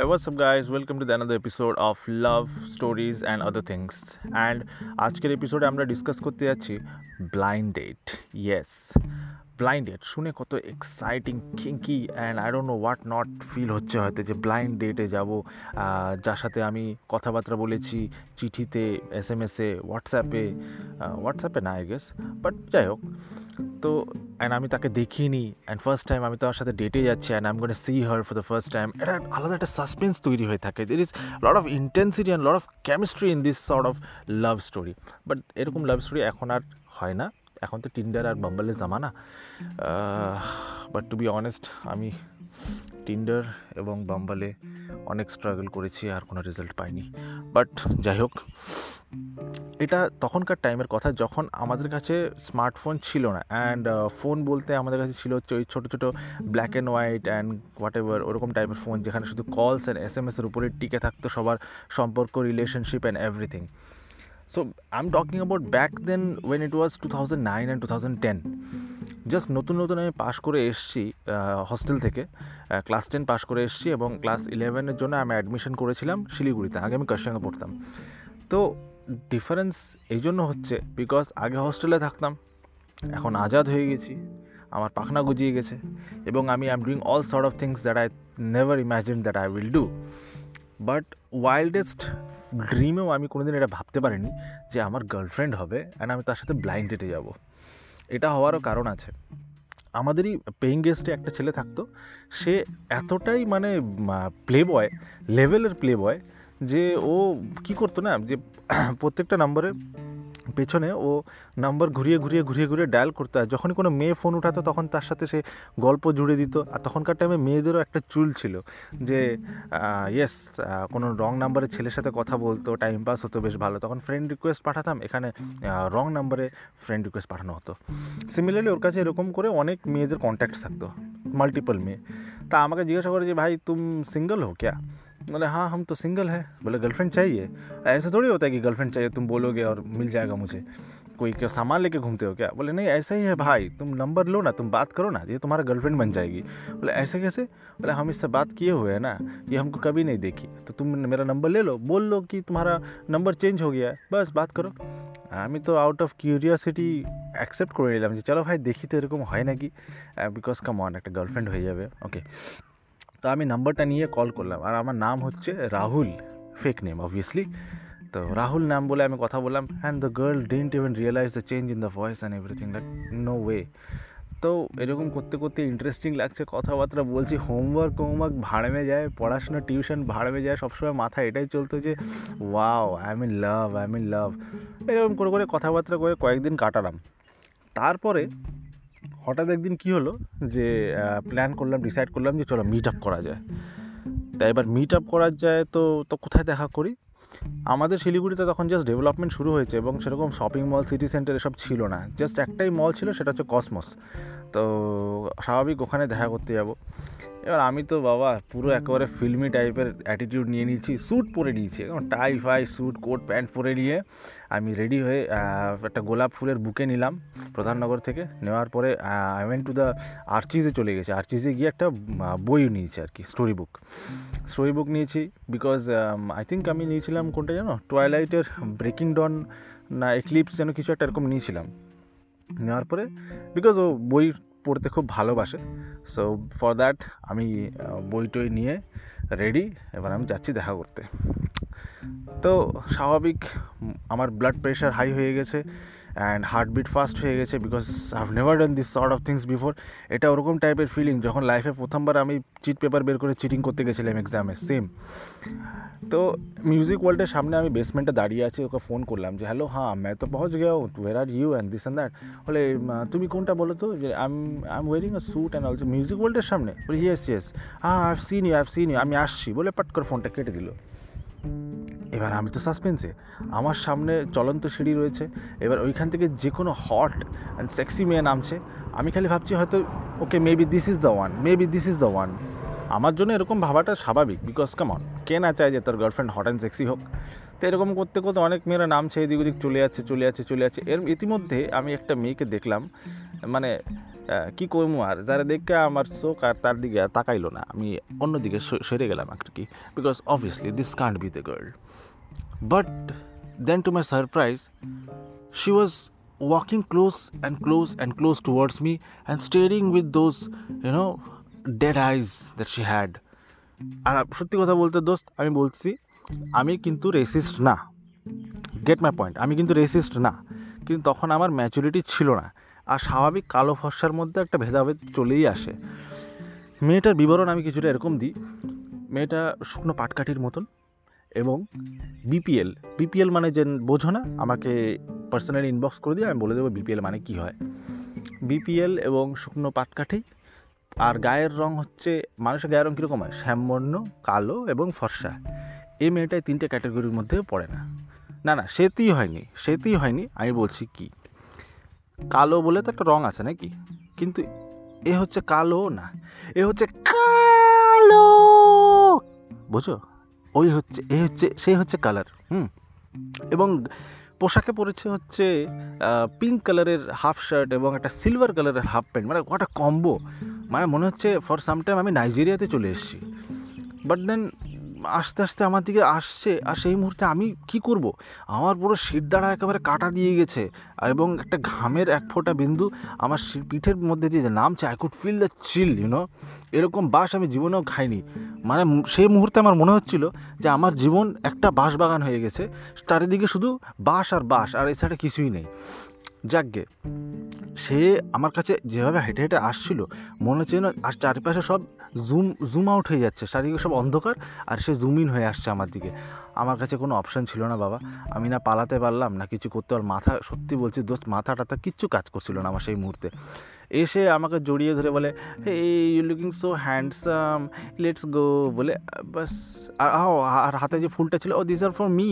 Hey, what's up, guys? Welcome to the another episode of Love Stories and Other Things. And আজকের এপিসোডে আমরা discuss করতে যাচ্ছি blind date yes Blind date শুনে কত exciting kinky and I don't know what not feel হচ্ছে হয়তো যে ব্লাইন্ড ডেটে যাব। যার সাথে আমি কথাবার্তা বলেছি, চিঠিতে এস এম এসে হোয়াটসঅ্যাপে হোয়াটসঅ্যাপে না আই গেস বাট যাই হোক। তো অ্যান্ড আমি তাকে দেখিনি অ্যান্ড ফার্স্ট টাইম আমি তার সাথে ডেটে যাচ্ছি and I am gonna see her for the first time এটা আলাদা একটা সাসপেন্স তৈরি হয়ে থাকে। There is lot of intensity and lot of chemistry in this sort of love story but এরকম লাভ স্টোরি এখন আর হয় না। এখন তো টিন্ডার আর বাম্বালের জামানা। বাট টু বি অনেস্ট আমি টিন্ডার এবং বাম্বালে অনেক স্ট্রাগল করেছি, আর কোনো রেজাল্ট পাইনি। বাট যাই হোক, এটা তখনকার টাইমের কথা যখন আমাদের কাছে স্মার্টফোন ছিল না। অ্যান্ড ফোন বলতে আমাদের কাছে ছিল হচ্ছে ওই ছোটো ছোটো black and white and whatever ওরকম টাইপের ফোন যেখানে শুধু কলস অ্যান্ড এস এম এসের উপরে টিকে থাকতো সবার সম্পর্ক relationship and everything back then when it was two thousand nine and two thousand ten just নতুন নতুন আমি পাশ করে এসেছি হস্টেল থেকে। ক্লাস টেন পাশ করে এসেছি এবং ক্লাস ইলেভেনের জন্য আমি অ্যাডমিশন করেছিলাম শিলিগুড়িতে। আগে আমি কাশিয়াঙ্গে পড়তাম। তো ডিফারেন্স এই জন্য হচ্ছে বিকজ আগে হস্টেলে থাকতাম, এখন আজাদ হয়ে গেছি, আমার পাখনা গুজিয়ে গেছে এবং আমি I am doing all sort of things that I never imagine that I will do but wildest ড্রিমেও আমি কোনোদিন এটা ভাবতে পারিনি যে আমার গার্লফ্রেন্ড হবে অ্যান্ড আমি তার সাথে ব্লাইন্ড ডেটে যাব। এটা হওয়ারও কারণ আছে। আমাদেরই পেইং গেস্টে একটা ছেলে থাকতো। সে এতটাই মানে প্লে বয় লেভেলের প্লে বয় যে ও কি করতো না, যে প্রত্যেকটা নাম্বারে পেছনে ও নাম্বার ঘুরিয়ে ঘুরিয়ে ঘুরিয়ে ঘুরিয়ে ডায়াল করতে হয়। যখনই কোনো মেয়ে ফোন উঠাতো তখন তার সাথে সে গল্প জুড়ে দিত। আর তখনকার টাইমে মেয়েদেরও একটা চুল ছিল যে ইয়েস কোনো রং নাম্বারে ছেলের সাথে কথা বলতো টাইম পাস হতো বেশ ভালো। তখন ফ্রেন্ড রিকোয়েস্ট পাঠাতাম, এখানে রং নাম্বারে ফ্রেন্ড রিকোয়েস্ট পাঠানো হতো। সিমিলারলি ওর কাছে এরকম করে অনেক মেয়েদের কন্ট্যাক্ট থাকতো মাল্টিপল মেয়ে। তা আমাকে জিজ্ঞাসা করে যে, ভাই, তুম সিঙ্গল হো ক্যা? बोले हाँ हम तो सिंगल है बोले गर्लफ्रेंड चाहिए ऐसे थोड़ी होता है कि गर्लफ्रेंड चाहिए तुम बोलोगे और मिल जाएगा मुझे कोई क्या सामान लेके घूमते हो क्या बोले नहीं ऐसा ही है भाई तुम नंबर लो ना तुम बात करो ना ये तुम्हारा गर्लफ्रेंड बन जाएगी बोले ऐसे कैसे बोले हम इससे बात किए हुए हैं ना ये हमको कभी नहीं देखी तो तुम मेरा नंबर ले लो बोल लो कि तुम्हारा नंबर चेंज हो गया है बस बात करो আমি তো আউট অফ কিউরিয়াসিটি অ্যাকসেপ্ট করে নিলাম যে চলো ভাই দেখি তো এরকম হয় নাকি বিকজ কাম অন একটা গার্লফ্রেন্ড হয়ে যাবে ওকে তো আমি নাম্বারটা নিয়ে কল করলাম। আর আমার নাম হচ্ছে রাহুল ফেক নেম অবভিয়াসলি তো রাহুল নাম বলে আমি কথা বললাম and the girl didn't even realise the change in the voice and everything like no way তো এরকম করতে করতে ইন্টারেস্টিং লাগছে, কথাবার্তা বলছি হোমওয়ার্ক হোমওয়ার্ক ভাড়মে যায়, পড়াশোনা টিউশন ভাড়মে যায়, সবসময় মাথায় এটাই চলতো যে wow I mean love I mean love এরকম করে করে কথাবার্তা করে কয়েকদিন কাটালাম। তারপরে হঠাৎ একদিন কি হলো যে প্ল্যান করলাম ডিসাইড করলাম যে চলো মিট আপ করা যায়। তা এবার মিট আপ করা যায় তো তো কোথায় দেখা করি? আমাদের শিলিগুড়িতে তখন জাস্ট ডেভেলপমেন্ট শুরু হয়েছে এবং সেরকম শপিং মল সিটি সেন্টার এসব ছিল না। জাস্ট একটাই মল ছিল, সেটা হচ্ছে কসমস তো স্বাভাবিক ওখানে দেখা করতে যাব। এবার আমি তো বাবা পুরো একেবারে ফিল্মি টাইপের অ্যাটিটিউড নিয়ে নিয়েছি স্যুট পরে নিয়েছি এবং টাই ফাই স্যুট কোট প্যান্ট পরে নিয়ে আমি রেডি হয়ে একটা গোলাপ ফুলের বুকে নিলাম প্রধাননগর থেকে। নেওয়ার পরে আই ওয়েন টু দ্য আর্চিজে চলে গেছে। আর্চিজে গিয়ে একটা বইও নিয়েছি আর কি স্টোরি বুক স্টোরি বুক নিয়েছি বিকজ আই থিঙ্ক আমি নিয়েছিলাম কোনটা জানো? টয়লাইটের ব্রেকিং ডন না এক্লিপস যেন কিছু একটা এরকম নিয়েছিলাম। নেওয়ার পরে বিকজ ও বই পড়তে খুব ভালোবাসে সো ফর দ্যাট আমি বই টই নিয়ে রেডি এবার আমি যাচ্ছি দেখা করতে। তো স্বাভাবিক আমার ব্লাড প্রেশার হাই হয়ে গেছে অ্যান্ড হার্টবিট ফাস্ট হয়ে গেছে because I've never done this sort of things before এটা ওরকম টাইপের ফিলিং যখন লাইফে প্রথমবার আমি চিট পেপার বের করে চিটিং করতে গেছিলাম এক্সামে সেম তো মিউজিক ওয়ার্ল্ডের সামনে আমি বেসমেন্টে দাঁড়িয়ে আছি, ওকে ফোন করলাম যে হ্যালো হ্যাঁ ম্যা তো পৌঁছ গেও where are you and this and that বলে তুমি কোনটা বলো তো? যে I I am wearing a suit and also music ওয়ার্ল্ডের সামনে। বলি ইয়েস ইয়েস হ্যাঁ I have seen you I have seen you আমি আসছি, বলে, পাট করে ফোনটা কেটে দিল। এবার আমি তো সাসপেন্সে আমার সামনে চলন্ত সিঁড়ি রয়েছে, এবার ওইখান থেকে যে কোনো হট অ্যান্ড সেক্সি মেয়ে নামছে। আমি খালি ভাবছি হয়তো okay maybe this is the one maybe this is the one আমার জন্য এরকম ভাবাটা স্বাভাবিক বিকজ কেমন কে না চায় যে তার গার্লফ্রেন্ড হট অ্যান্ড সেক্সি হোক? তো এরকম করতে করতে অনেক মেয়েরা নামছে, এদিক ওদিক চলে যাচ্ছে চলে যাচ্ছে চলে যাচ্ছে। এর ইতিমধ্যে আমি একটা মেয়েকে দেখলাম মানে কি কইমু আর? যারা দেখে আমার চোখ আর তার দিকে তাকাইলো না। আমি অন্যদিকে সরে গেলাম আর কি। Because obviously this can't be the girl but then to my surprise she was walking close and close and close me and staring with those, you know, dead eyes that she had. আর সত্যি কথা বলতে দোস্ত, আমি বলছি, আমি কিন্তু racist না। গেট মাই পয়েন্ট আমি কিন্তু রেসিস্ট না। কিন্তু তখন আমার ম্যাচুরিটি ছিল না। আর স্বাভাবিক কালো ফর্সার মধ্যে একটা ভেদাভেদ চলেই আসে। মেয়েটার বিবরণ আমি কিছুটা এরকম দিই। মেয়েটা শুকনো পাটকাঠির মতন এবং বিপিএল। বিপিএল মানে যে বোঝো না, আমাকে পার্সোনালি ইনবক্স করে দিয়ে আমি বলে দেবো বিপিএল মানে কি হয়। বিপিএল এবং শুকনো পাটকাঠি আর গায়ের রং হচ্ছে, মানুষের গায়ের রং কীরকম হয়? শ্যামবর্ণ, কালো এবং ফর্সা। এই মেয়েটাই তিনটে ক্যাটাগরির মধ্যে পড়ে না। না না, সেতেই হয়নি সেতেই হয়নি, আমি বলছি কি? কালো বলে তো একটা রং আছে নাকি? কিন্তু এ হচ্ছে কালো না, এ হচ্ছে কালো। বুঝো ওই হচ্ছে, এ হচ্ছে সেই হচ্ছে কালার, হুম। এবং পোশাকে পরেছে হচ্ছে পিঙ্ক কালারের হাফ শার্ট এবং একটা সিলভার কালারের হাফ প্যান্ট মানে ওটা কম্বো মানে মনে হচ্ছে ফর সাম টাইম আমি নাইজেরিয়াতে চলে এসেছি। বাট দেন আস্তে আস্তে আমার দিকে আসছে, আর সেই মুহূর্তে আমি কি করব? আমার পুরো শির দ্বারা একেবারে কাটা দিয়ে গেছে, এবং একটা ঘামের এক ফোঁটা বিন্দু আমার পিঠের মধ্যে দিয়ে নামছে I could feel the chill you know এরকম বাস আমি জীবনেও খাইনি। মানে সেই মুহূর্তে আমার মনে হচ্ছিল যে আমার জীবন একটা বাঁশ বাগান হয়ে গেছে, চারিদিকে শুধু বাঁশ আর বাঁশ, আর এছাড়া কিছুই নেই। যাকগে। সে আমার কাছে যেভাবে হেঁটে হেঁটে আসছিল, মনে হচ্ছে যেন আর চারিপাশে সব জুম জুম আউট হয়ে যাচ্ছে চারিদিকে সব অন্ধকার আর সে জুম ইন হয়ে আসছে আমার দিকে। আমার কাছে কোনো অপশান ছিল না বাবা। আমি না পালাতে পারলাম, না কিছু করতে পার মাথা, সত্যি বলছি দোস্ত মাথা টাথা কিচ্ছু কাজ করছিল না আমার সেই মুহূর্তে। এসে আমাকে জড়িয়ে ধরে বলে hey you looking so handsome let's go বলে, বাস, আর হাতে যে ফুলটা ছিল oh this are for me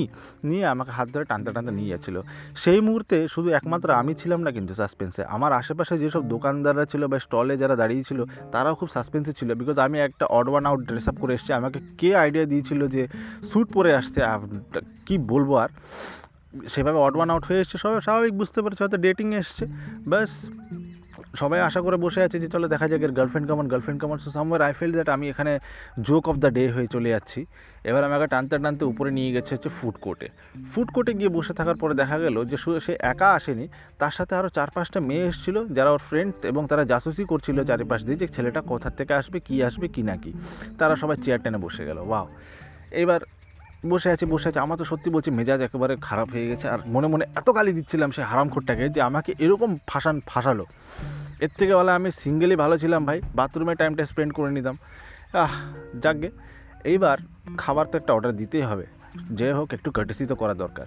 নিয়ে আমাকে হাত ধরে টানতে টানতে নিয়ে যাচ্ছিল। সেই মুহূর্তে শুধু একমাত্র আমি ছিলাম না কিন্তু সাসপেন্সে আমার আশেপাশে যেসব দোকানদাররা ছিল বা স্টলে যারা দাঁড়িয়ে ছিল, তারাও খুব সাসপেন্সে ছিল বিকজ আমি একটা odd one out dress up করে এসেছি। আমাকে কে আইডিয়া দিয়েছিল যে স্যুট পরে আসছে কি বলব আর? সেভাবে অড ওয়ান আউট হয়ে এসছে, সবাই স্বাভাবিক, বুঝতে পারছে, হয়তো ডেটিং এসছে। ব্যাস সবাই আশা করে বসে আছে যে চলো দেখা যাক এর গার্লফ্রেন্ড কেমন। গার্লফ্রেন্ড কেমন? So somewhere I feel that আমি এখানে জোক অফ দ্য ডে হয়ে চলে যাচ্ছি। এবার আমাকে টানতে টানতে উপরে নিয়ে গেছে হচ্ছে ফুড কোর্টে ফুড কোর্টে গিয়ে বসে থাকার পরে দেখা গেল যে শুধু সে একা আসেনি, তার সাথে আরও চার পাঁচটা মেয়ে এসেছিল, যারা ওর ফ্রেন্ড এবং তারা জাসুসি করছিল চারিপাশ দিয়ে যে ছেলেটা কোথার থেকে আসবে, কি আসবে, কি না কি। তারা সবাই চেয়ার টেনে বসে গেল। ওয়াও এবার বসে আছে বসে আছে। আমার তো সত্যি বলছি মেজাজ একেবারে খারাপ হয়ে গেছে। আর মনে মনে এত গালি দিচ্ছিলাম সে হারামখোরটাকে যে আমাকে এরকম ফাঁসান, ফাঁসালো। এর থেকে বলা আমি সিঙ্গেলই ভালো ছিলাম ভাই। বাথরুমে টাইমটা স্পেন্ড করে নিতাম। আহ যাকগে এইবার খাবার তো একটা অর্ডার দিতেই হবে। যে হোক, একটু কার্টেসি তো করা দরকার।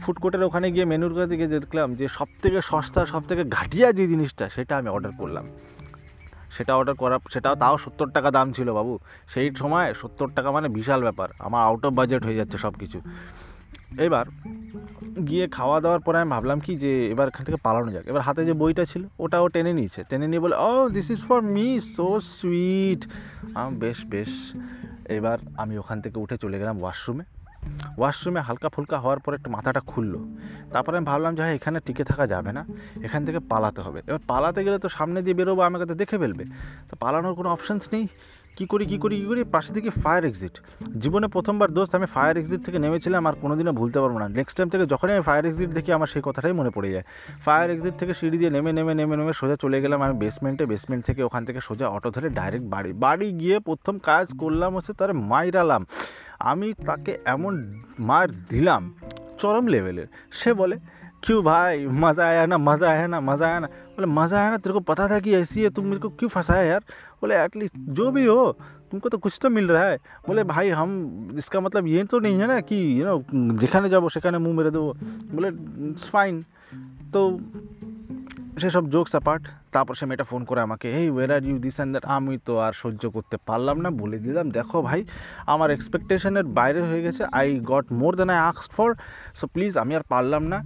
ফুড কোর্টের ওখানে গিয়ে মেনুর কাছে দিকে দেখলাম যে সব থেকে সস্তা সব থেকে ঘাটিয়া যে জিনিসটা, সেটা আমি অর্ডার করলাম। সেটা অর্ডার করা, সেটাও তাও সত্তর টাকা দাম ছিল বাবু। সেই সময় সত্তর টাকা মানে বিশাল ব্যাপার, আমার আউট অফ বাজেট হয়ে যাচ্ছে সব কিছু এবার গিয়ে খাওয়া দাওয়ার পরে আমি ভাবলাম কি যে এবার এখান থেকে পালানো যাক। এবার হাতে যে বইটা ছিল, ওটাও টেনে নিয়েছে। টেনে নিয়ে বলে ও this is for me so sweet বেশ বেশ। এবার আমি ওখান থেকে উঠে চলে গেলাম ওয়াশরুমে ওয়াশরুমে হালকা ফুলকা হওয়ার পর একটু মাথাটা খুললো। তারপরে আমি ভাবলাম যে হ্যাঁ এখানে টিকে থাকা যাবে না। এখান থেকে পালাতে হবে। এবার পালাতে গেলে তো সামনে দিয়ে বেরোবো, আমাকে তো দেখে ফেলবে। তো পালানোর কোনো অপশানস নেই। কি করি কি করি কি করি? পাশে থেকে ফায়ার এক্সিট জীবনে প্রথমবার দোস্ত, আমি ফায়ার এক্সিট থেকে নেমেছিলাম আর কোনোদিনও ভুলতে পারব না। নেক্সট টাইম থেকে যখনই আমি ফায়ার এক্সিট দেখি, আমার সেই কথাটাই মনে পড়ে যায়। ফায়ার এক্সিট থেকে সিঁড়ি দিয়ে নেমে নেমে নেমে নেমে সোজা চলে গেলাম আমি বেসমেন্টে বেসমেন্ট থেকে ওখান থেকে সোজা অটো ধরে ডাইরেক্ট বাড়ি। বাড়ি গিয়ে প্রথম কাজ করলাম হচ্ছে তার মাইরালাম আমি তাকে এমন মার দিলাম চরম লেভেলের সে বলে, কিউ ভাই, মজা আয়া না, মজা আয় না, মজা আয় না। बोले, मज़ा आया ना, तेरे को पता था कि ऐसी है, तुम मेरे को क्यों फंसाया यार? बोले एटलीस्ट जो भी हो, तुमको तो कुछ तो मिल रहा है। बोले, भाई, हम, इसका मतलब ये तो नहीं है ना कि यू नो जिखाने जाओ सेखाने मुँह मेरे दो। बोले इट्स फाइन तो সেসব জোকস অ্যাপার্ট তারপর সে মেয়েটা ফোন করে আমাকে এই where are you this and that আমি তো আর সহ্য করতে পারলাম না, বলে দিলাম, দেখো ভাই, আমার এক্সপেকটেশনের বাইরে হয়ে গেছে I got more than I আক্স for so please আমি আর পারলাম না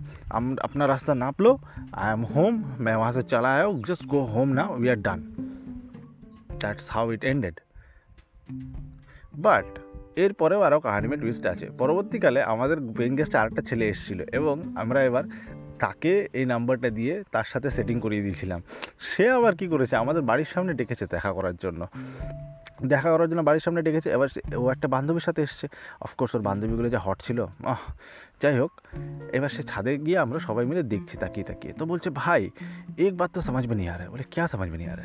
আপনার রাস্তা নাপলো আই এম হোম ম্যাম ওহা চালা আয়ো জাস্ট গো হোম না we are done that's how it ended but এরপরেও আরও কাহিনিমে উইস্ট আছে। পরবর্তীকালে আমাদের বেঙ্গেস্টে আরেকটা ছেলে এসেছিল, এবং আমরা এবার তাকে এই নাম্বারটা দিয়ে তার সাথে সেটিং করিয়ে দিয়েছিলাম। সে আবার কি করেছে? আমাদের বাড়ির সামনে ডেকেছে দেখা করার জন্য। দেখা করার জন্য বাড়ির সামনে ডেকেছে, এবার ও একটা বান্ধবীর সাথে এসছে। অফকোর্স ওর বান্ধবীগুলো যে হট ছিল, আহ, যাই হোক, এবার সে ছাদে গিয়ে আমরা সবাই মিলে দেখছি, তাকিয়ে তাকিয়ে। তো বলছে, ভাই একবার তো সমাজ মে নিয়ে আ বলে, ক্যা সমাজ মে নিয়ে আ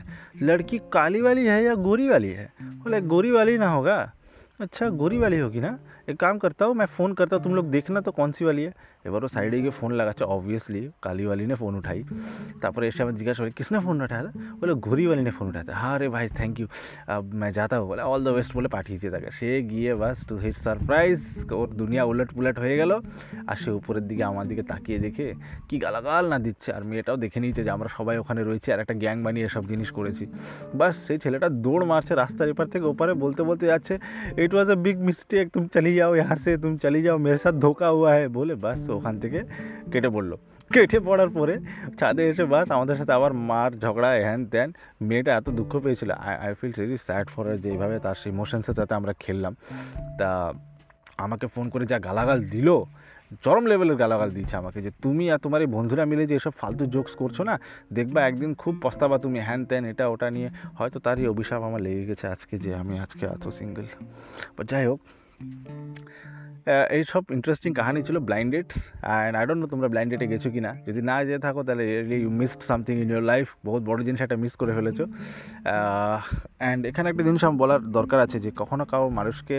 লড়কি কালি বালি হ্যাঁ ইয়া গোরি হ্যাঁ বলে গোরি না হোগা? আচ্ছা গোরি বালি হোগি না? एक काम करता हूँ मैं फ़ोन करता हूँ तुम लोग देखना तो कौन सी वाली है এবার ও সাইডে গিয়ে ফোন লাগাচ্ছে অবভিয়াসলি काली वाली ने फ़ोन उठाई তারপরে এসে আমার জিজ্ঞাসা করি किसने फ़ोन उठाया था बोले गोरी वाली ने फ़ोन उठाया था हाँ अरे भाई थैंक यू अब मैं जाता हूँ বলে অল দ্য বেস্ট বলে পাঠিয়েছে তাকে সে গিয়ে বাস টু হিট সারপ্রাইজ ওর দুনিয়া উলট পুলট হয়ে গেল আর সে উপরের দিকে আমার দিকে তাকিয়ে দেখে কি গালাগাল না দিচ্ছে আর মেয়েটাও দেখে নিয়েছে যে আমরা সবাই ওখানে রয়েছি আর একটা গ্যাং বানিয়ে এসব জিনিস করেছি বাস সেই ছেলেটা দৌড় মারছে রাস্তার এপার থেকে ওপারে বলতে বলতে যাচ্ছে ইট ওয়াজ এ বিগ মিস্টেক তুম চলি যাও यहाँ से तुम चली जाओ मेरे साथ धोखा हुआ है বলে বাস ওখান থেকে কেটে পড়লো কেটে পড়ার পরে ছাদে এসে বাস আমাদের সাথে আবার মার ঝগড়া হ্যান ত্যান মেয়েটা এত দুঃখ পেয়েছিল I I feel very sad for যে এইভাবে তার ইমোশনসের সাথে আমরা খেললাম তা আমাকে ফোন করে যা গালাগাল দিল চরম লেভেলের গালাগাল দিয়েছে আমাকে যে তুমি আর তোমার এই বন্ধুরা মিলে যে এসব ফালতু জোকস করছো না দেখবা একদিন খুব পস্তাবা তুমি হ্যান ত্যান এটা ওটা নিয়ে হয়তো তারই অভিশাপ আমার লেগে গেছে আজকে যে আমি আজকে এত সিঙ্গেল বাট যাই হোক আহ, এইসব ইন্টারেস্টিং কাহানি ছিল blind dates and I don't know তোমরা ব্লাইন্ড ডেটে গেছো কি না যদি না যেয়ে থাকো, তাহলে you missed something in your life বহুত বড় জিনিস একটা মিস করে ফেলেছো। অ্যান্ড এখানে একটা জিনিস আমার বলার দরকার আছে যে, কখনো কারও মানুষকে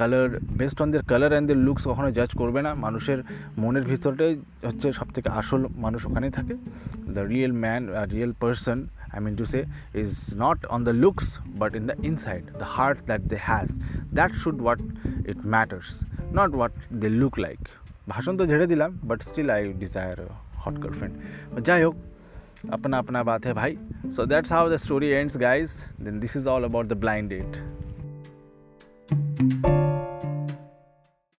colour based on their colour and their looks কখনো জাজ করবে না। মানুষের মনের ভিতরটাই হচ্ছে সব থেকে আসল মানুষ ওখানেই থাকে। The real man real person I mean to say is not on the looks but in the inside, the heart that they has. That should what it matters, not what they look like. ভাষণ তো ঝেড়ে দিলাম but still I desire hot girlfriend যাই হোক अपना अपना बात है भाई so that's how the story ends guys then this is all about the blind date